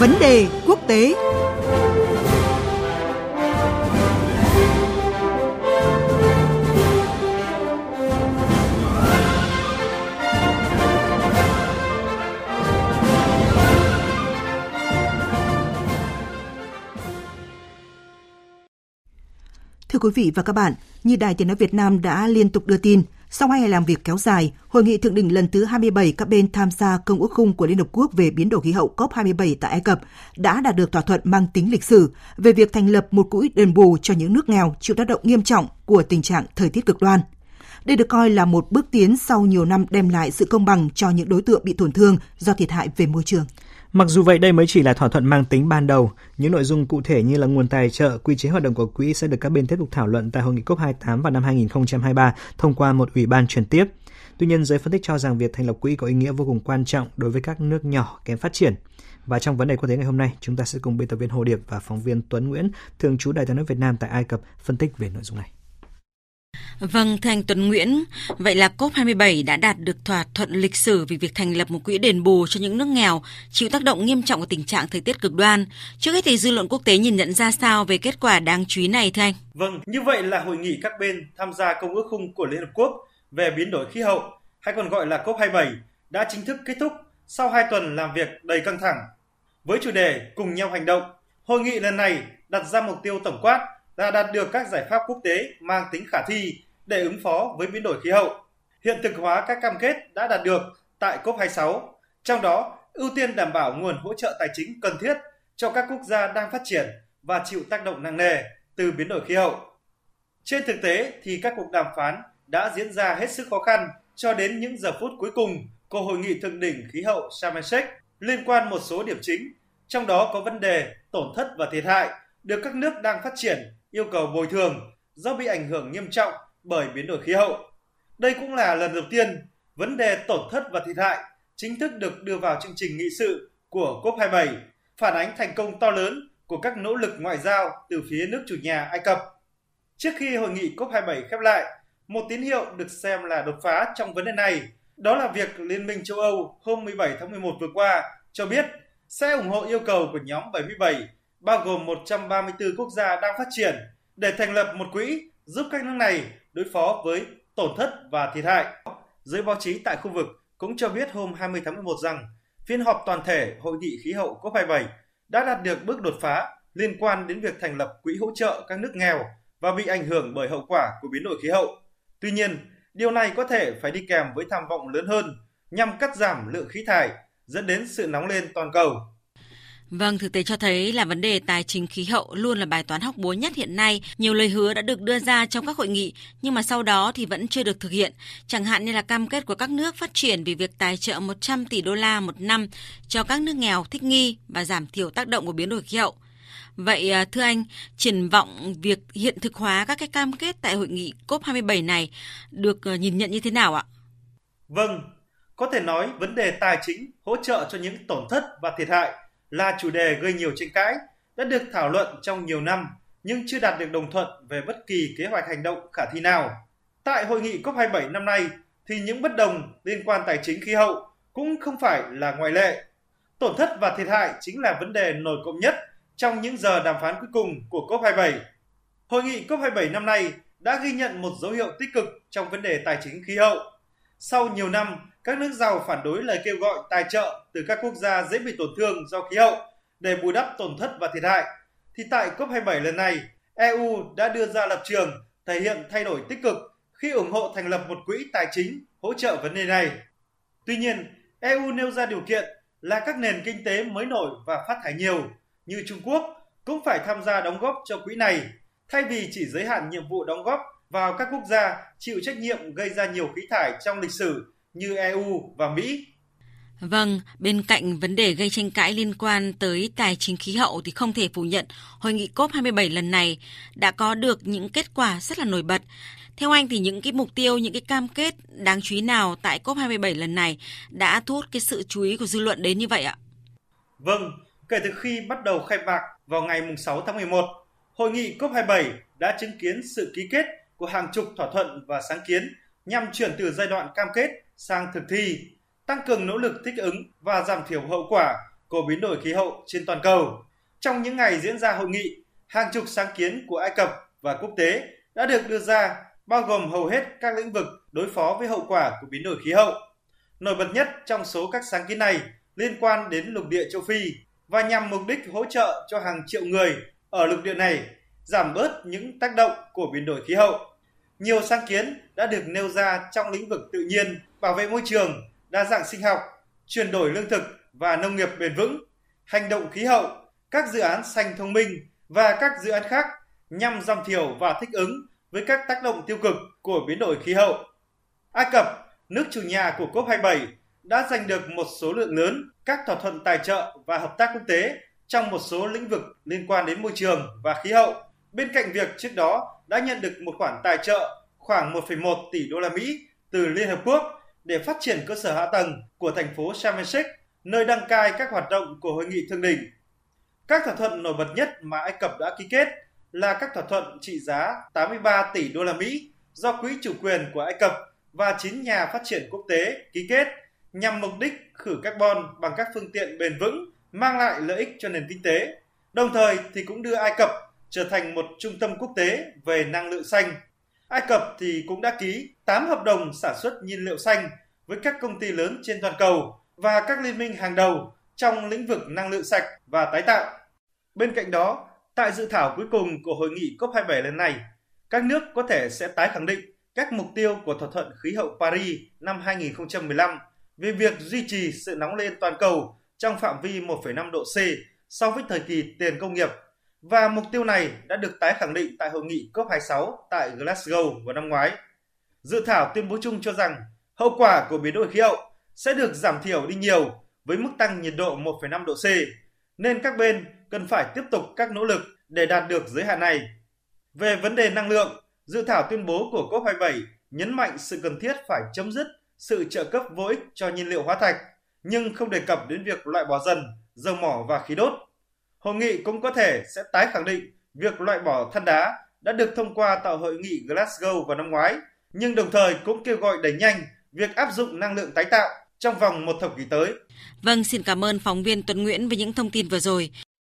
Vấn đề quốc tế. Thưa quý vị và các bạn, như Đài Tiếng Nói Việt Nam đã liên tục đưa tin, sau hai ngày làm việc kéo dài, Hội nghị thượng đỉnh lần thứ 27 các bên tham gia Công ước khung của Liên Hợp Quốc về biến đổi khí hậu COP27 tại Ai Cập đã đạt được thỏa thuận mang tính lịch sử về việc thành lập một quỹ đền bù cho những nước nghèo chịu tác động nghiêm trọng của tình trạng thời tiết cực đoan. Đây được coi là một bước tiến sau nhiều năm đem lại sự công bằng cho những đối tượng bị tổn thương do thiệt hại về môi trường. Mặc dù vậy đây mới chỉ là thỏa thuận mang tính ban đầu, những nội dung cụ thể như là nguồn tài trợ, quy chế hoạt động của quỹ sẽ được các bên tiếp tục thảo luận tại hội nghị COP28 vào năm 2023 thông qua một ủy ban chuyển tiếp. Tuy nhiên, giới phân tích cho rằng việc thành lập quỹ có ý nghĩa vô cùng quan trọng đối với các nước nhỏ kém phát triển. Và trong vấn đề quốc tế ngày hôm nay, chúng ta sẽ cùng biên tập viên Hồ Điệp và phóng viên Tuấn Nguyễn, thường trú Đài tiếng nói Việt Nam tại Ai Cập phân tích về nội dung này. Vâng, thưa anh Tuấn Nguyễn, vậy là COP27 đã đạt được thỏa thuận lịch sử về việc thành lập một quỹ đền bù cho những nước nghèo chịu tác động nghiêm trọng của tình trạng thời tiết cực đoan. Trước hết thì dư luận quốc tế nhìn nhận ra sao về kết quả đáng chú ý này thưa anh? Vâng, như vậy là hội nghị các bên tham gia Công ước khung của Liên Hợp Quốc về biến đổi khí hậu, hay còn gọi là COP27, đã chính thức kết thúc sau 2 tuần làm việc đầy căng thẳng. Với chủ đề Cùng nhau hành động, hội nghị lần này đặt ra mục tiêu tổng quát là đạt được các giải pháp quốc tế mang tính khả thi để ứng phó với biến đổi khí hậu, hiện thực hóa các cam kết đã đạt được tại COP26, trong đó ưu tiên đảm bảo nguồn hỗ trợ tài chính cần thiết cho các quốc gia đang phát triển và chịu tác động nặng nề từ biến đổi khí hậu. Trên thực tế thì các cuộc đàm phán đã diễn ra hết sức khó khăn cho đến những giờ phút cuối cùng của hội nghị thượng đỉnh khí hậu Sharm el Sheikh liên quan một số điểm chính, trong đó có vấn đề tổn thất và thiệt hại được các nước đang phát triển yêu cầu bồi thường do bị ảnh hưởng nghiêm trọng bởi biến đổi khí hậu. Đây cũng là lần đầu tiên vấn đề tổn thất và thiệt hại chính thức được đưa vào chương trình nghị sự của COP27, phản ánh thành công to lớn của các nỗ lực ngoại giao từ phía nước chủ nhà Ai Cập. Trước khi hội nghị COP27 khép lại, một tín hiệu được xem là đột phá trong vấn đề này, đó là việc Liên minh châu Âu hôm 17 tháng 11 vừa qua cho biết sẽ ủng hộ yêu cầu của nhóm 77, bao gồm 134 quốc gia đang phát triển, để thành lập một quỹ giúp các nước này đối phó với tổn thất và thiệt hại. Giới báo chí tại khu vực cũng cho biết hôm 20 tháng 11 rằng phiên họp toàn thể Hội nghị khí hậu COP27 đã đạt được bước đột phá liên quan đến việc thành lập quỹ hỗ trợ các nước nghèo và bị ảnh hưởng bởi hậu quả của biến đổi khí hậu. Tuy nhiên, điều này có thể phải đi kèm với tham vọng lớn hơn nhằm cắt giảm lượng khí thải dẫn đến sự nóng lên toàn cầu. Vâng, thực tế cho thấy là vấn đề tài chính khí hậu luôn là bài toán hóc búa nhất hiện nay. Nhiều lời hứa đã được đưa ra trong các hội nghị, nhưng mà sau đó thì vẫn chưa được thực hiện. Chẳng hạn như là cam kết của các nước phát triển về việc tài trợ 100 tỷ đô la một năm cho các nước nghèo thích nghi và giảm thiểu tác động của biến đổi khí hậu. Vậy à, thưa anh, triển vọng việc hiện thực hóa các cái cam kết tại hội nghị COP27 này được à, nhìn nhận như thế nào ạ? Vâng, có thể nói vấn đề tài chính hỗ trợ cho những tổn thất và thiệt hại là chủ đề gây nhiều tranh cãi, đã được thảo luận trong nhiều năm nhưng chưa đạt được đồng thuận về bất kỳ kế hoạch hành động khả thi nào. Tại hội nghị COP27 năm nay thì những bất đồng liên quan tài chính khí hậu cũng không phải là ngoại lệ. Tổn thất và thiệt hại chính là vấn đề nổi cộng nhất trong những giờ đàm phán cuối cùng của COP27. Hội nghị COP27 năm nay đã ghi nhận một dấu hiệu tích cực trong vấn đề tài chính khí hậu. Sau nhiều năm các nước giàu phản đối lời kêu gọi tài trợ từ các quốc gia dễ bị tổn thương do khí hậu để bù đắp tổn thất và thiệt hại, thì tại COP27 lần này, EU đã đưa ra lập trường thể hiện thay đổi tích cực khi ủng hộ thành lập một quỹ tài chính hỗ trợ vấn đề này. Tuy nhiên, EU nêu ra điều kiện là các nền kinh tế mới nổi và phát thải nhiều như Trung Quốc cũng phải tham gia đóng góp cho quỹ này, thay vì chỉ giới hạn nhiệm vụ đóng góp vào các quốc gia chịu trách nhiệm gây ra nhiều khí thải trong lịch sử như EU và Mỹ. Vâng, bên cạnh vấn đề gây tranh cãi liên quan tới tài chính khí hậu thì không thể phủ nhận hội nghị COP27 lần này đã có được những kết quả rất là nổi bật. Theo anh thì những cái mục tiêu, những cái cam kết đáng chú ý nào tại COP27 lần này đã thu hút cái sự chú ý của dư luận đến như vậy ạ? Vâng, kể từ khi bắt đầu khai mạc vào ngày 6 tháng 11, hội nghị COP27 đã chứng kiến sự ký kết của hàng chục thỏa thuận và sáng kiến nhằm chuyển từ giai đoạn cam kết sang thực thi, tăng cường nỗ lực thích ứng và giảm thiểu hậu quả của biến đổi khí hậu trên toàn cầu. Trong những ngày diễn ra hội nghị, hàng chục sáng kiến của Ai Cập và quốc tế đã được đưa ra, bao gồm hầu hết các lĩnh vực đối phó với hậu quả của biến đổi khí hậu. Nổi bật nhất trong số các sáng kiến này liên quan đến lục địa châu Phi và nhằm mục đích hỗ trợ cho hàng triệu người ở lục địa này giảm bớt những tác động của biến đổi khí hậu. Nhiều sáng kiến đã được nêu ra trong lĩnh vực tự nhiên, bảo vệ môi trường, đa dạng sinh học, chuyển đổi lương thực và nông nghiệp bền vững, hành động khí hậu, các dự án xanh thông minh và các dự án khác nhằm giảm thiểu và thích ứng với các tác động tiêu cực của biến đổi khí hậu. Ai Cập, nước chủ nhà của COP27, đã giành được một số lượng lớn các thỏa thuận tài trợ và hợp tác quốc tế trong một số lĩnh vực liên quan đến môi trường và khí hậu. Bên cạnh việc trước đó đã nhận được một khoản tài trợ khoảng 1,1 tỷ đô la Mỹ từ Liên Hợp Quốc để phát triển cơ sở hạ tầng của thành phố Sharm el Sheikh, nơi đăng cai các hoạt động của hội nghị thượng đỉnh. Các thỏa thuận nổi bật nhất mà Ai Cập đã ký kết là các thỏa thuận trị giá 83 tỷ đô la Mỹ do Quỹ chủ quyền của Ai Cập và 9 nhà phát triển quốc tế ký kết nhằm mục đích khử carbon bằng các phương tiện bền vững mang lại lợi ích cho nền kinh tế. Đồng thời thì cũng đưa Ai Cập trở thành một trung tâm quốc tế về năng lượng xanh. Ai Cập thì cũng đã ký 8 hợp đồng sản xuất nhiên liệu xanh với các công ty lớn trên toàn cầu và các liên minh hàng đầu trong lĩnh vực năng lượng sạch và tái tạo. Bên cạnh đó, tại dự thảo cuối cùng của hội nghị COP27 lần này, các nước có thể sẽ tái khẳng định các mục tiêu của thỏa thuận khí hậu Paris năm 2015 về việc duy trì sự nóng lên toàn cầu trong phạm vi 1,5 độ C so với thời kỳ tiền công nghiệp và mục tiêu này đã được tái khẳng định tại hội nghị COP26 tại Glasgow vào năm ngoái. Dự thảo tuyên bố chung cho rằng hậu quả của biến đổi khí hậu sẽ được giảm thiểu đi nhiều với mức tăng nhiệt độ 1,5 độ C, nên các bên cần phải tiếp tục các nỗ lực để đạt được giới hạn này. Về vấn đề năng lượng, dự thảo tuyên bố của COP27 nhấn mạnh sự cần thiết phải chấm dứt sự trợ cấp vô ích cho nhiên liệu hóa thạch, nhưng không đề cập đến việc loại bỏ dần dầu mỏ và khí đốt. Hội nghị cũng có thể sẽ tái khẳng định việc loại bỏ than đá đã được thông qua tại hội nghị Glasgow vào năm ngoái, nhưng đồng thời cũng kêu gọi đẩy nhanh việc áp dụng năng lượng tái tạo trong vòng một thập kỷ tới. Vâng, xin cảm ơn phóng viên Tuấn Nguyễn với những thông tin vừa rồi.